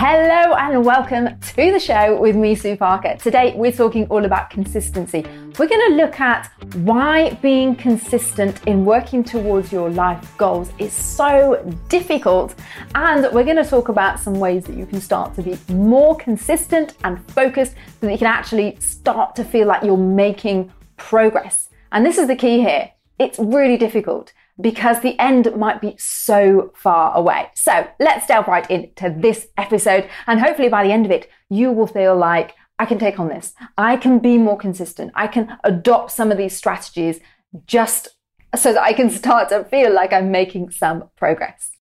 Hello and welcome to the show with me, Sue Parker. Today we're talking all about consistency. We're going to look at why being consistent in working towards your life goals is so difficult. And we're going to talk about some ways that you can start to be more consistent and focused so that you can actually start to feel like you're making progress. And this is the key here. It's really difficult because the end might be so far away. So let's delve right into this episode. And hopefully by the end of it, you will feel like I can take on this. I can be more consistent. I can adopt some of these strategies just so that I can start to feel like I'm making some progress.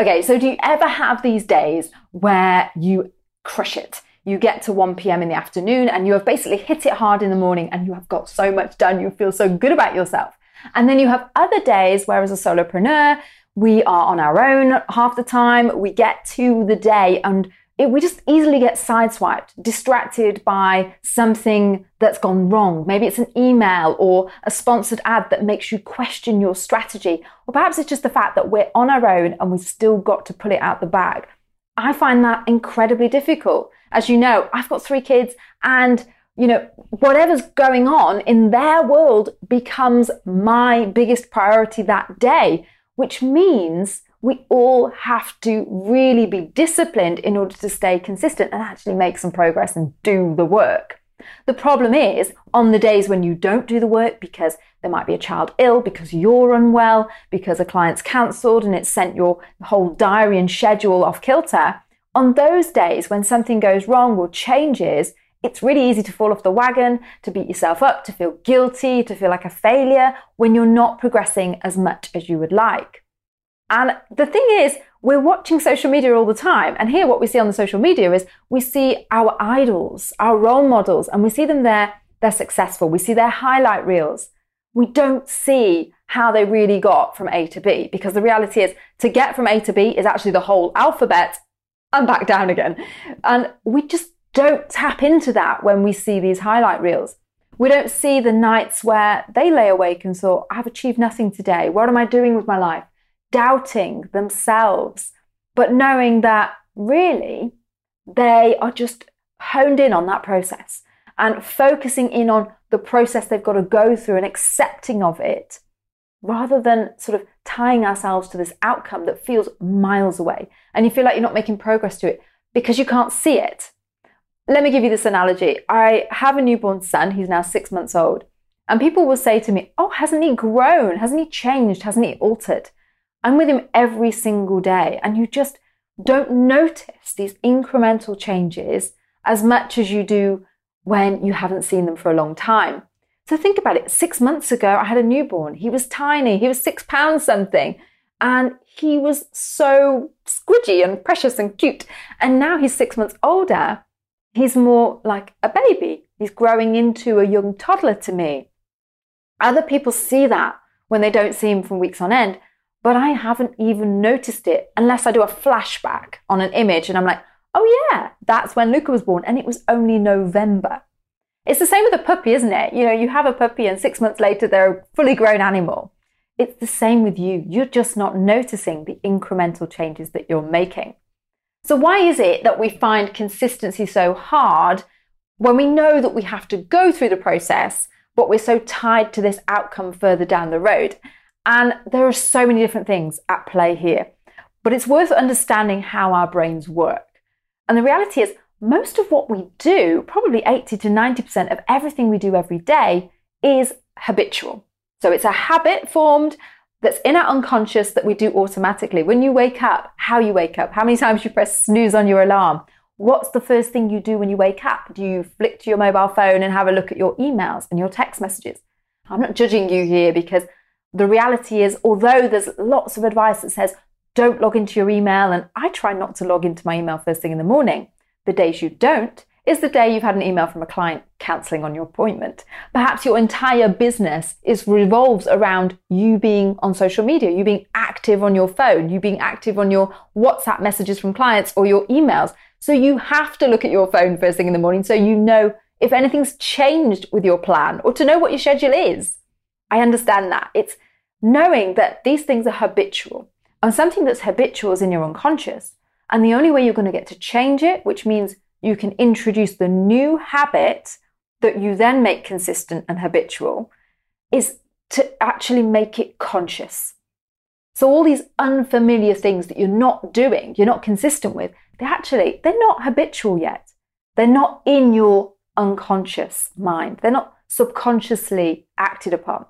Okay, so do you ever have these days where you crush it? You get to 1 p.m. in the afternoon and you have basically hit it hard in the morning and you have got so much done. You feel so good about yourself. And then you have other days where, as a solopreneur, we are on our own half the time. We get to the day and it, we just easily get sideswiped, distracted by something that's gone wrong. Maybe it's an email or a sponsored ad that makes you question your strategy. Or perhaps it's just the fact that we're on our own and we've still got to pull it out the bag. I find that incredibly difficult. As you know, I've got three kids and you know, whatever's going on in their world becomes my biggest priority that day, which means we all have to really be disciplined in order to stay consistent and actually make some progress and do the work. The problem is on the days when you don't do the work because there might be a child ill, because you're unwell, because a client's cancelled and it's sent your whole diary and schedule off kilter. On those days when something goes wrong or changes, it's really easy to fall off the wagon, to beat yourself up, to feel guilty, to feel like a failure when you're not progressing as much as you would like. And the thing is, we're watching social media all the time. And here, what we see on the social media is we see our idols, our role models, and we see them there, they're successful. We see their highlight reels. We don't see how they really got from A to B because the reality is to get from A to B is actually the whole alphabet and back down again. And we just don't tap into that when we see these highlight reels. We don't see the nights where they lay awake and thought, I've achieved nothing today. What am I doing with my life? Doubting themselves, but knowing that really they are just honed in on that process and focusing in on the process they've got to go through and accepting of it rather than sort of tying ourselves to this outcome that feels miles away and you feel like you're not making progress to it because you can't see it let me give you this analogy. I have a newborn son, he's now six months old, and people will say to me, Oh, hasn't he grown? Hasn't he changed? Hasn't he altered? I'm with him every single day, and you just don't notice these incremental changes as much as you do when you haven't seen them for a long time. So think about it. Six months ago, I had a newborn. He was tiny, he was six pounds something, and he was so squidgy and precious and cute. And now he's six months older He's more like a baby. He's growing into a young toddler to me. Other people see that when they don't see him for weeks on end, but I haven't even noticed it unless I do a flashback on an image and I'm like, oh yeah, that's when Luca was born and it was only November. It's the same with a puppy, isn't it? You know, you have a puppy and six months later they're a fully grown animal. It's the same with you. You're just not noticing the incremental changes that you're making. So, why is it that we find consistency so hard when we know that we have to go through the process, but we're so tied to this outcome further down the road? And there are so many different things at play here, but it's worth understanding how our brains work. And the reality is, most of what we do, probably 80 to 90% of everything we do every day, is habitual. So it's a habit formed that's in our unconscious that we do automatically. When you wake up, how you wake up, how many times you press snooze on your alarm, what's the first thing you do when you wake up? Do you flick to your mobile phone and have a look at your emails and your text messages? I'm not judging you here because the reality is, although there's lots of advice that says don't log into your email, and I try not to log into my email first thing in the morning, the days you don't, is the day you've had an email from a client cancelling on your appointment. Perhaps your entire business is revolves around you being on social media, you being active on your phone, you being active on your WhatsApp messages from clients or your emails. So you have to look at your phone first thing in the morning so you know if anything's changed with your plan or to know what your schedule is. I understand that. It's knowing that these things are habitual and something that's habitual is in your unconscious. And the only way you're going to get to change it, which means you can introduce the new habit that you then make consistent and habitual, is to actually make it conscious. So all these unfamiliar things that you're not doing, you're not consistent with, they actually they're not habitual yet. They're not in your unconscious mind. They're not subconsciously acted upon.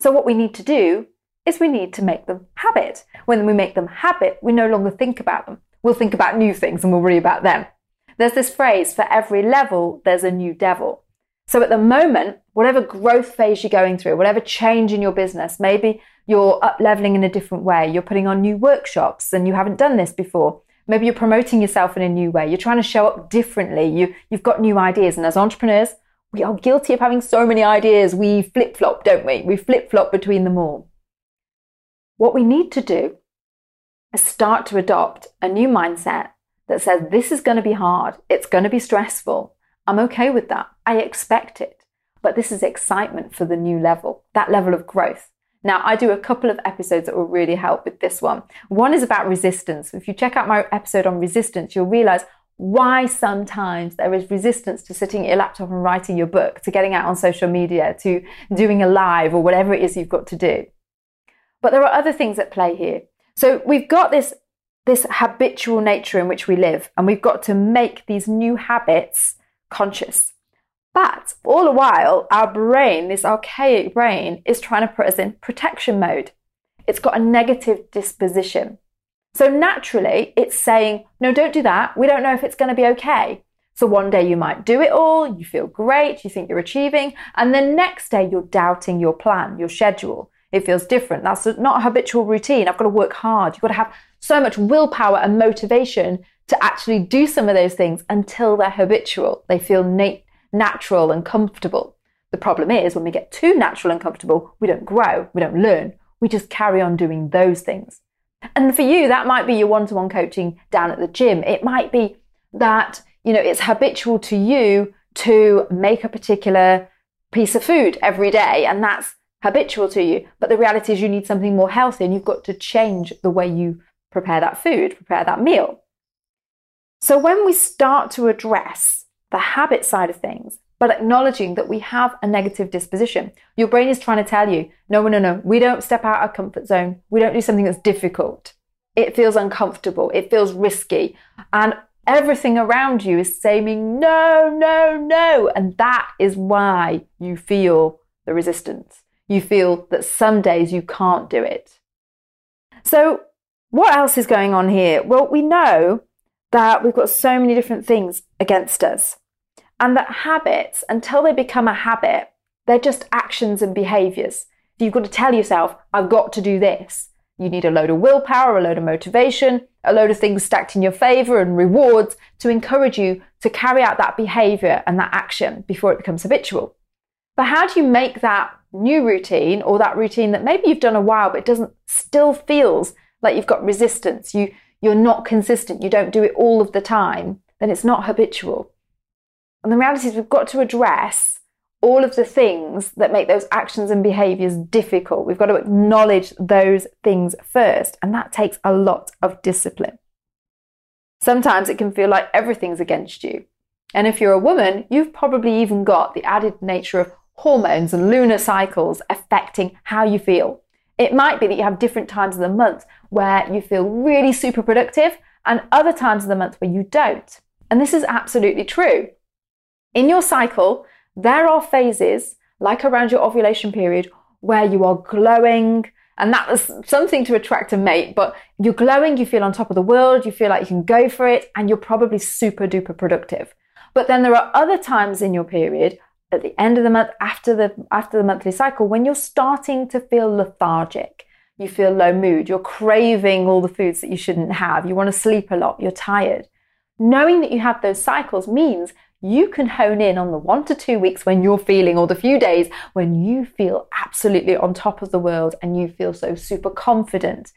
So what we need to do is we need to make them habit. When we make them habit, we no longer think about them. We'll think about new things and we'll worry about them. There's this phrase for every level, there's a new devil. So at the moment, whatever growth phase you're going through, whatever change in your business, maybe you're up leveling in a different way, you're putting on new workshops and you haven't done this before. Maybe you're promoting yourself in a new way. You're trying to show up differently. You, you've got new ideas. And as entrepreneurs, we are guilty of having so many ideas. We flip flop, don't we? We flip flop between them all. What we need to do is start to adopt a new mindset that says, This is going to be hard. It's going to be stressful. I'm okay with that. I expect it. But this is excitement for the new level, that level of growth. Now, I do a couple of episodes that will really help with this one. One is about resistance. If you check out my episode on resistance, you'll realize why sometimes there is resistance to sitting at your laptop and writing your book, to getting out on social media, to doing a live or whatever it is you've got to do. But there are other things at play here. So we've got this, this habitual nature in which we live, and we've got to make these new habits conscious. But all the while, our brain, this archaic brain, is trying to put us in protection mode. It's got a negative disposition. So naturally, it's saying, no, don't do that. We don't know if it's going to be okay. So one day you might do it all, you feel great, you think you're achieving, and the next day you're doubting your plan, your schedule it feels different. That's not a habitual routine. I've got to work hard. You've got to have so much willpower and motivation to actually do some of those things until they're habitual. They feel nat- natural and comfortable. The problem is when we get too natural and comfortable, we don't grow, we don't learn. We just carry on doing those things. And for you, that might be your one to one coaching down at the gym. It might be that, you know, it's habitual to you to make a particular piece of food every day. And that's habitual to you. But the reality is, you need something more healthy and you've got to change the way you prepare that food, prepare that meal. So, when we start to address the habit side of things, but acknowledging that we have a negative disposition, your brain is trying to tell you, no, no, no, we don't step out our comfort zone. We don't do something that's difficult. It feels uncomfortable. It feels risky. And everything around you is saying, no, no, no. And that is why you feel the resistance you feel that some days you can't do it. So, what else is going on here? Well, we know that we've got so many different things against us, and that habits, until they become a habit, they're just actions and behaviors. You've got to tell yourself, I've got to do this. You need a load of willpower, a load of motivation, a load of things stacked in your favor and rewards to encourage you to carry out that behavior and that action before it becomes habitual. But how do you make that new routine or that routine that maybe you've done a while but doesn't still feels like you've got resistance, you you're not consistent, you don't do it all of the time, then it's not habitual. And the reality is we've got to address all of the things that make those actions and behaviors difficult. We've got to acknowledge those things first, and that takes a lot of discipline. Sometimes it can feel like everything's against you. And if you're a woman, you've probably even got the added nature of hormones and lunar cycles affecting how you feel. It might be that you have different times of the month where you feel really super productive and other times of the month where you don't. And this is absolutely true. In your cycle, there are phases, like around your ovulation period, where you are glowing, and that is something to attract a mate. But you're glowing, you feel on top of the world, you feel like you can go for it, and you're probably super duper productive. But then there are other times in your period at the end of the month after the after the monthly cycle when you're starting to feel lethargic you feel low mood you're craving all the foods that you shouldn't have you want to sleep a lot you're tired. Knowing that you have those cycles means you can hone in on the one to two weeks when you're feeling or the few days when you feel absolutely on top of the world and you feel so super confident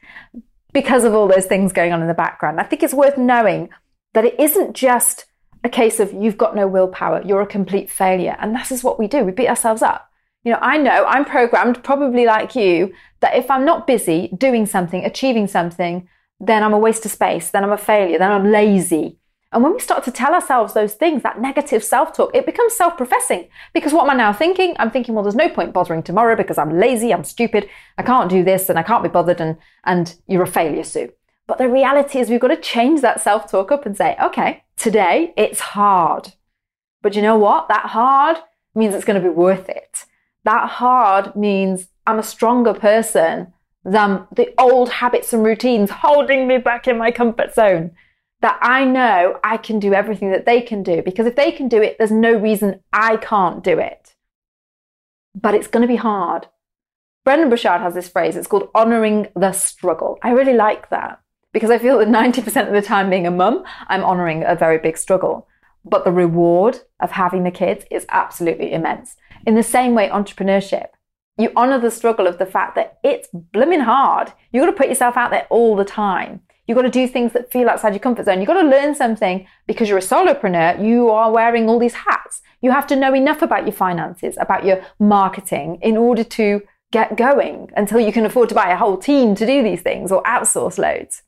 because of all those things going on in the background. I think it's worth knowing that it isn't just a case of you've got no willpower, you're a complete failure. And this is what we do. We beat ourselves up. You know, I know I'm programmed, probably like you, that if I'm not busy doing something, achieving something, then I'm a waste of space, then I'm a failure, then I'm lazy. And when we start to tell ourselves those things, that negative self talk, it becomes self professing. Because what am I now thinking? I'm thinking, well, there's no point bothering tomorrow because I'm lazy, I'm stupid, I can't do this, and I can't be bothered, and, and you're a failure, Sue. But the reality is, we've got to change that self talk up and say, okay, today it's hard. But you know what? That hard means it's going to be worth it. That hard means I'm a stronger person than the old habits and routines holding me back in my comfort zone. That I know I can do everything that they can do because if they can do it, there's no reason I can't do it. But it's going to be hard. Brendon Burchard has this phrase, it's called honoring the struggle. I really like that because I feel that 90% of the time being a mum, I'm honoring a very big struggle. But the reward of having the kids is absolutely immense. In the same way, entrepreneurship, you honor the struggle of the fact that it's blooming hard. You've got to put yourself out there all the time. You've got to do things that feel outside your comfort zone. You've got to learn something because you're a solopreneur. You are wearing all these hats. You have to know enough about your finances, about your marketing in order to get going until you can afford to buy a whole team to do these things or outsource loads.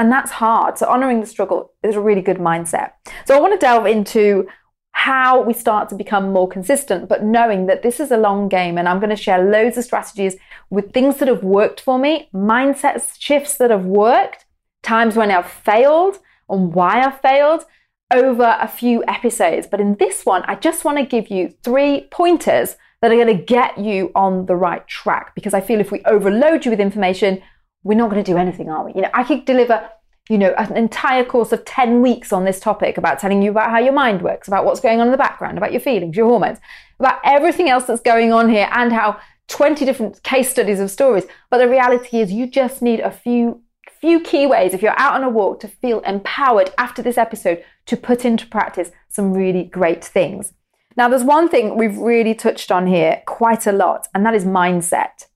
And that's hard. So honoring the struggle is a really good mindset. So I want to delve into how we start to become more consistent, but knowing that this is a long game and I'm going to share loads of strategies with things that have worked for me, mindset shifts that have worked, times when I've failed and why I've failed over a few episodes. But in this one, I just want to give you three pointers that are going to get you on the right track because I feel if we overload you with information, we're not going to do anything, are we? You know, I could deliver you know, an entire course of 10 weeks on this topic about telling you about how your mind works, about what's going on in the background, about your feelings, your hormones, about everything else that's going on here, and how 20 different case studies of stories. But the reality is, you just need a few few key ways if you're out on a walk to feel empowered after this episode to put into practice some really great things. Now, there's one thing we've really touched on here quite a lot, and that is mindset.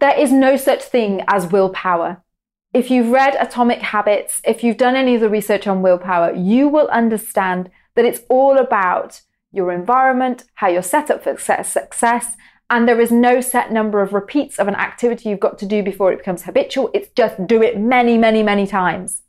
There is no such thing as willpower if you've read Atomic Habits, if you've done any of the research on willpower, you will understand that it's all about your environment, how you're set up for success, and there is no set number of repeats of an activity you've got to do before it becomes habitual. It's just do it many, many, many times.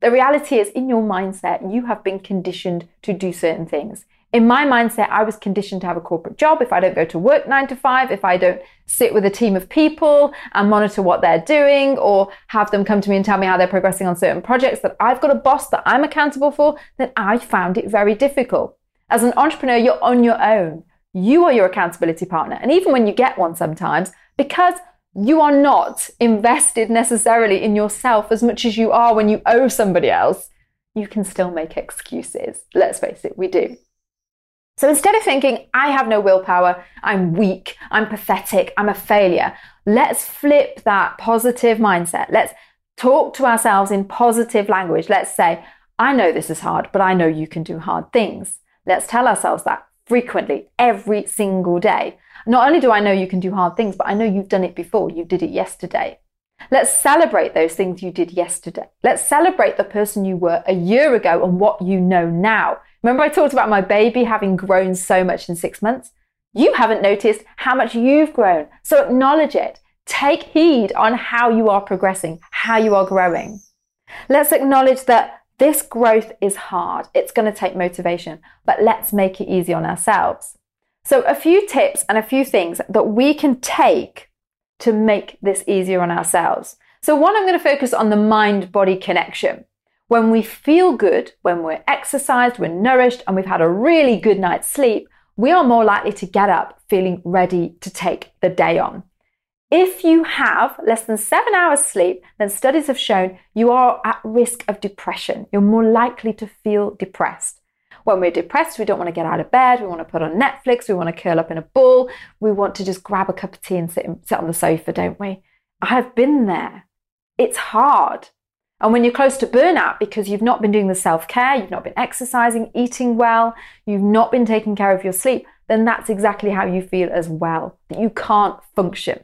The reality is, in your mindset, you have been conditioned to do certain things. In my mindset, I was conditioned to have a corporate job. If I don't go to work nine to five, if I don't sit with a team of people and monitor what they're doing or have them come to me and tell me how they're progressing on certain projects that I've got a boss that I'm accountable for, then I found it very difficult. As an entrepreneur, you're on your own. You are your accountability partner. And even when you get one sometimes, because you are not invested necessarily in yourself as much as you are when you owe somebody else, you can still make excuses. Let's face it, we do. So instead of thinking, I have no willpower, I'm weak, I'm pathetic, I'm a failure, let's flip that positive mindset. Let's talk to ourselves in positive language. Let's say, I know this is hard, but I know you can do hard things. Let's tell ourselves that frequently, every single day. Not only do I know you can do hard things, but I know you've done it before. You did it yesterday. Let's celebrate those things you did yesterday. Let's celebrate the person you were a year ago and what you know now. Remember, I talked about my baby having grown so much in six months? You haven't noticed how much you've grown. So acknowledge it. Take heed on how you are progressing, how you are growing. Let's acknowledge that this growth is hard. It's going to take motivation, but let's make it easy on ourselves. So, a few tips and a few things that we can take to make this easier on ourselves. So, one, I'm going to focus on the mind body connection. When we feel good, when we're exercised, we're nourished, and we've had a really good night's sleep, we are more likely to get up feeling ready to take the day on. If you have less than seven hours sleep, then studies have shown you are at risk of depression. You're more likely to feel depressed. When we're depressed, we don't want to get out of bed. We want to put on Netflix. We want to curl up in a ball. We want to just grab a cup of tea and sit, sit on the sofa, don't we? I have been there. It's hard. And when you're close to burnout because you've not been doing the self care, you've not been exercising, eating well, you've not been taking care of your sleep, then that's exactly how you feel as well, that you can't function.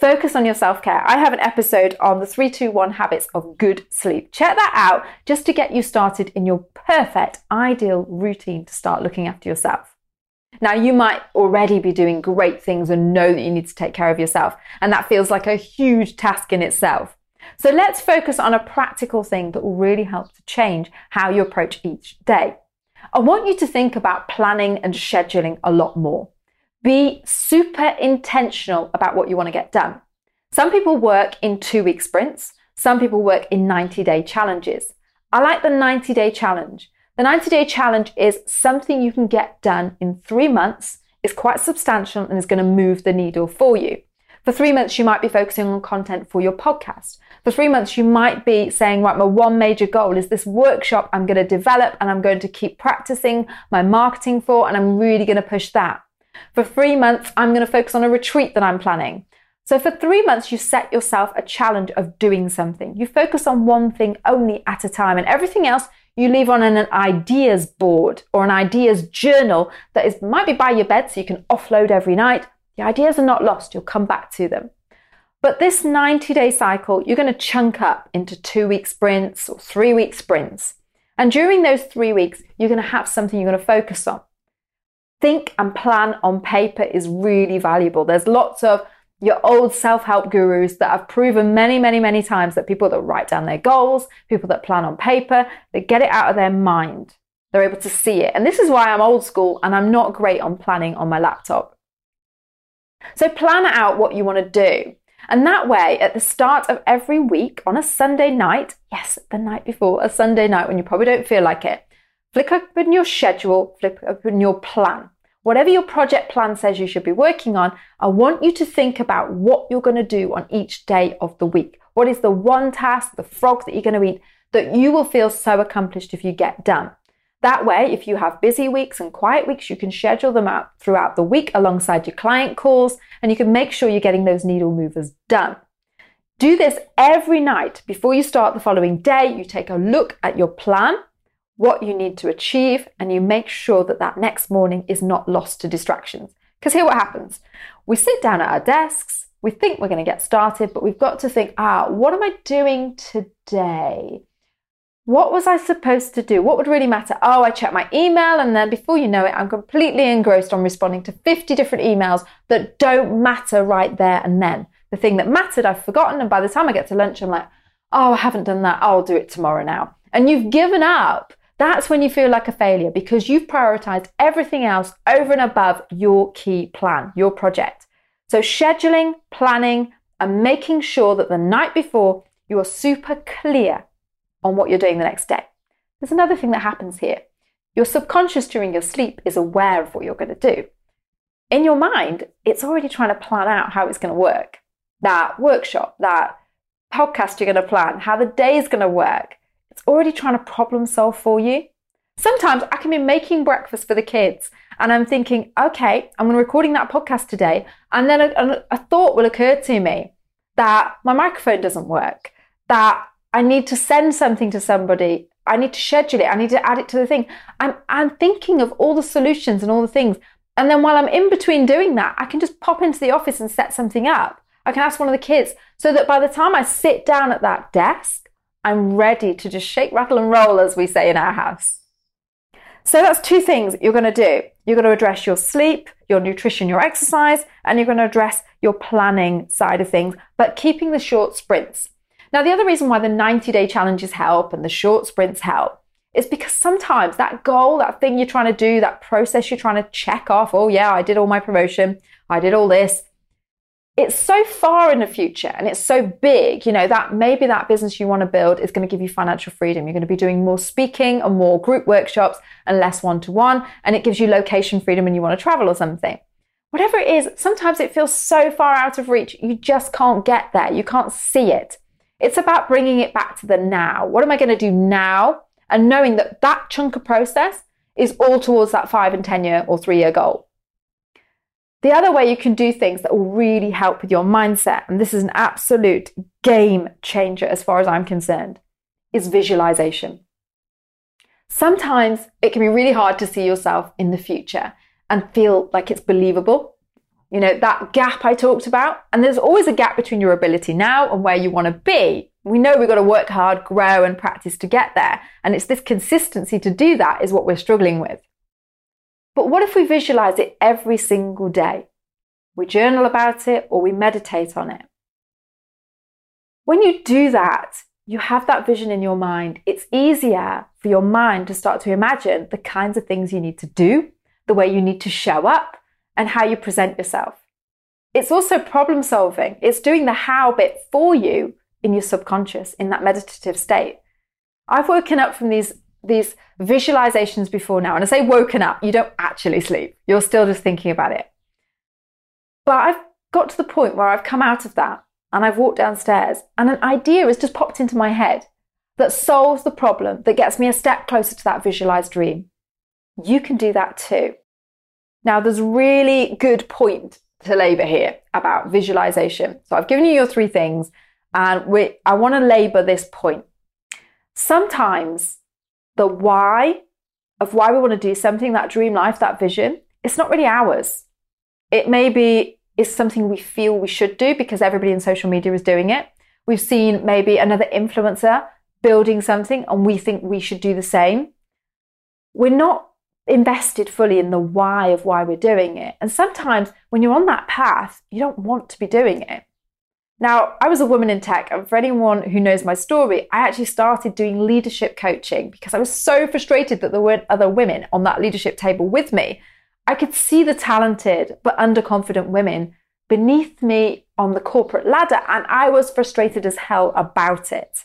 Focus on your self care. I have an episode on the 321 habits of good sleep. Check that out just to get you started in your perfect, ideal routine to start looking after yourself. Now, you might already be doing great things and know that you need to take care of yourself, and that feels like a huge task in itself. So let's focus on a practical thing that will really help to change how you approach each day. I want you to think about planning and scheduling a lot more. Be super intentional about what you want to get done. Some people work in two week sprints, some people work in 90 day challenges. I like the 90 day challenge. The 90 day challenge is something you can get done in three months, it's quite substantial, and is going to move the needle for you. For three months, you might be focusing on content for your podcast. For three months, you might be saying, right, my one major goal is this workshop I'm going to develop and I'm going to keep practicing my marketing for, and I'm really going to push that. For three months, I'm going to focus on a retreat that I'm planning. So for three months, you set yourself a challenge of doing something. You focus on one thing only at a time, and everything else you leave on an ideas board or an ideas journal that is might be by your bed so you can offload every night. The ideas are not lost, you'll come back to them. But this 90 day cycle, you're going to chunk up into two week sprints or three week sprints. And during those three weeks, you're going to have something you're going to focus on. Think and plan on paper is really valuable. There's lots of your old self help gurus that have proven many, many, many times that people that write down their goals, people that plan on paper, they get it out of their mind. They're able to see it. And this is why I'm old school and I'm not great on planning on my laptop. So plan out what you want to do. And that way, at the start of every week on a Sunday night, yes, the night before, a Sunday night when you probably don't feel like it, flick open your schedule, flick open your plan. Whatever your project plan says you should be working on, I want you to think about what you're going to do on each day of the week. What is the one task, the frog that you're going to eat that you will feel so accomplished if you get done? That way, if you have busy weeks and quiet weeks, you can schedule them out throughout the week alongside your client calls and you can make sure you're getting those needle movers done. Do this every night before you start the following day. You take a look at your plan what you need to achieve, and you make sure that that next morning is not lost to distractions. Because here what happens we sit down at our desks, we think we're going to get started, but we've got to think, ah, what am I doing today? What was I supposed to do? What would really matter? Oh, I check my email, and then before you know it, I'm completely engrossed on responding to 50 different emails that don't matter right there and then. The thing that mattered, I've forgotten, and by the time I get to lunch, I'm like, oh, I haven't done that. I'll do it tomorrow now. And you've given up that's when you feel like a failure because you've prioritized everything else over and above your key plan, your project. So, scheduling, planning, and making sure that the night before you are super clear on what you're doing the next day. There's another thing that happens here. Your subconscious during your sleep is aware of what you're going to do. In your mind, it's already trying to plan out how it's going to work. That workshop, that podcast you're going to plan, how the day is going to work, it's already trying to problem solve for you. Sometimes I can be making breakfast for the kids and I'm thinking, okay, I'm recording that podcast today. And then a, a, thought will occur to me that my microphone doesn't work, that I need to send something to somebody. I need to schedule it. I need to add it to the thing. I'm, I'm thinking of all the solutions and all the things. And then while I'm in between doing that, I can just pop into the office and set something up. I can ask one of the kids so that by the time I sit down at that desk, I'm ready to just shake, rattle, and roll, as we say in our house. So that's two things you're going to do. You're going to address your sleep, your nutrition, your exercise, and you're going to address your planning side of things, but keeping the short sprints. Now, the other reason why the 90 day challenges help and the short sprints help is because sometimes that goal, that thing you're trying to do, that process you're trying to check off, oh, yeah, I did all my promotion, I did all this, it's so far in the future and it's so big, you know, that maybe that business you want to build is going to give you financial freedom. You're going to be doing more speaking and more group workshops and less one to one, and it gives you location freedom and you want to travel or something. Whatever it is, sometimes it feels so far out of reach, you just can't get there. You can't see it. It's about bringing it back to the now. What am I going to do now? And knowing that that chunk of process is all towards that five and 10 year or three year goal. The other way you can do things that will really help with your mindset, and this is an absolute game changer as far as I'm concerned, is visualization. Sometimes it can be really hard to see yourself in the future and feel like it's believable. You know, that gap I talked about, and there's always a gap between your ability now and where you want to be. We know we've got to work hard, grow, and practice to get there. And it's this consistency to do that is what we're struggling with. But what if we visualize it every single day? We journal about it or we meditate on it. When you do that, you have that vision in your mind. It's easier for your mind to start to imagine the kinds of things you need to do, the way you need to show up, and how you present yourself. It's also problem solving. It's doing the how bit for you in your subconscious in that meditative state. I've woken up from these these visualizations before now. And I say woken up, you don't actually sleep. You're still just thinking about it. But I've got to the point where I've come out of that and I've walked downstairs and an idea has just popped into my head that solves the problem, that gets me a step closer to that visualized dream. You can do that too. Now, there's really good point to labor here about visualization. So I've given you your three things and we, I want to labor this point. Sometimes the why of why we want to do something, that dream life, that vision, it's not really ours. It maybe is something we feel we should do because everybody in social media is doing it. We've seen maybe another influencer building something and we think we should do the same. We're not invested fully in the why of why we're doing it. And sometimes when you're on that path, you don't want to be doing it. Now, I was a woman in tech, and for anyone who knows my story, I actually started doing leadership coaching because I was so frustrated that there weren't other women on that leadership table with me. I could see the talented but underconfident women beneath me on the corporate ladder, and I was frustrated as hell about it.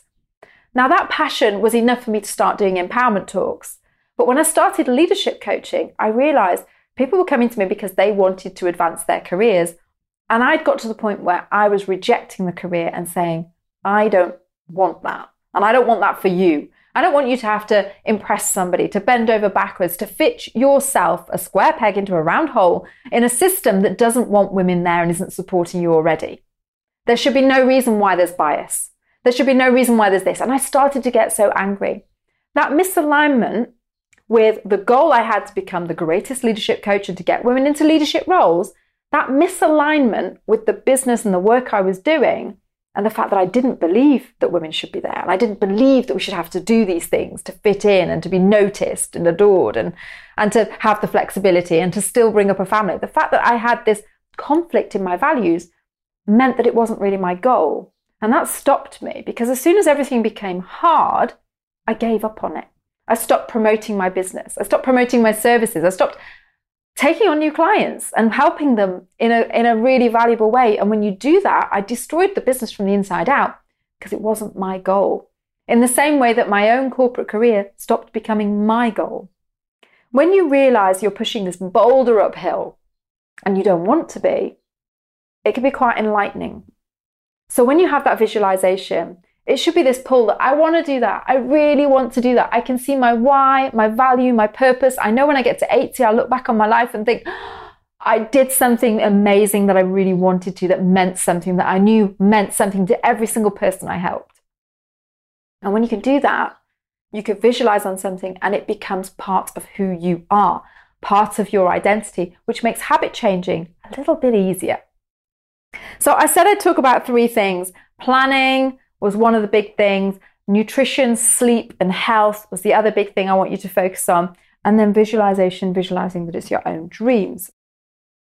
Now, that passion was enough for me to start doing empowerment talks. But when I started leadership coaching, I realized people were coming to me because they wanted to advance their careers. And I'd got to the point where I was rejecting the career and saying, I don't want that. And I don't want that for you. I don't want you to have to impress somebody, to bend over backwards, to fit yourself a square peg into a round hole in a system that doesn't want women there and isn't supporting you already. There should be no reason why there's bias. There should be no reason why there's this. And I started to get so angry. That misalignment with the goal I had to become the greatest leadership coach and to get women into leadership roles, that misalignment with the business and the work I was doing, and the fact that I didn't believe that women should be there, and I didn't believe that we should have to do these things to fit in and to be noticed and adored and, and to have the flexibility and to still bring up a family. The fact that I had this conflict in my values meant that it wasn't really my goal. And that stopped me because as soon as everything became hard, I gave up on it. I stopped promoting my business. I stopped promoting my services. I stopped taking on new clients and helping them in a, in a really valuable way. And when you do that, I destroyed the business from the inside out because it wasn't my goal. In the same way that my own corporate career stopped becoming my goal. When you realize you're pushing this boulder uphill and you don't want to be, it can be quite enlightening. So when you have that visualization, it should be this pull that I want to do that. I really want to do that. I can see my why, my value, my purpose. I know when I get to 80, I'll look back on my life and think, I did something amazing that I really wanted to, that meant something, that I knew meant something to every single person I helped. And when you can do that, you can visualize on something and it becomes part of who you are, part of your identity, which makes habit changing a little bit easier. So I said I'd talk about three things planning, was one of the big things. Nutrition, sleep, and health was the other big thing I want you to focus on. And then visualization, visualizing that it's your own dreams.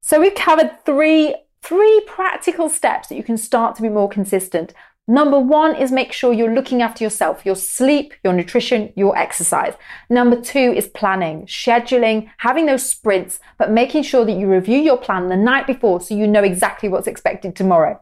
So we've covered three, three practical steps that you can start to be more consistent. Number one is make sure you're looking after yourself, your sleep, your nutrition, your exercise. Number two is planning, scheduling, having those sprints, but making sure that you review your plan the night before so you know exactly what's expected tomorrow.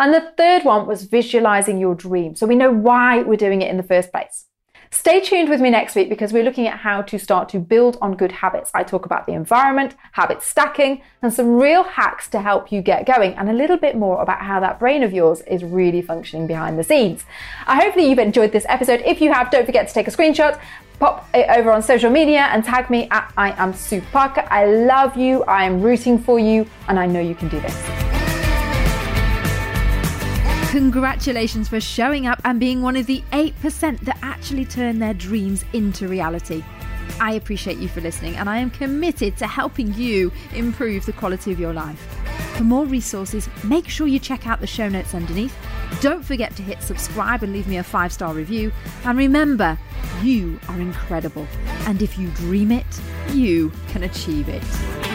And the third one was visualizing your dream. So we know why we're doing it in the first place. Stay tuned with me next week because we're looking at how to start to build on good habits. I talk about the environment, habit stacking, and some real hacks to help you get going, and a little bit more about how that brain of yours is really functioning behind the scenes. I hopefully you've enjoyed this episode. If you have, don't forget to take a screenshot, pop it over on social media, and tag me at I am Sue Parker. I love you, I am rooting for you, and I know you can do this. Congratulations for showing up and being one of the 8% that actually turn their dreams into reality. I appreciate you for listening and I am committed to helping you improve the quality of your life. For more resources, make sure you check out the show notes underneath. Don't forget to hit subscribe and leave me a five star review. And remember, you are incredible. And if you dream it, you can achieve it.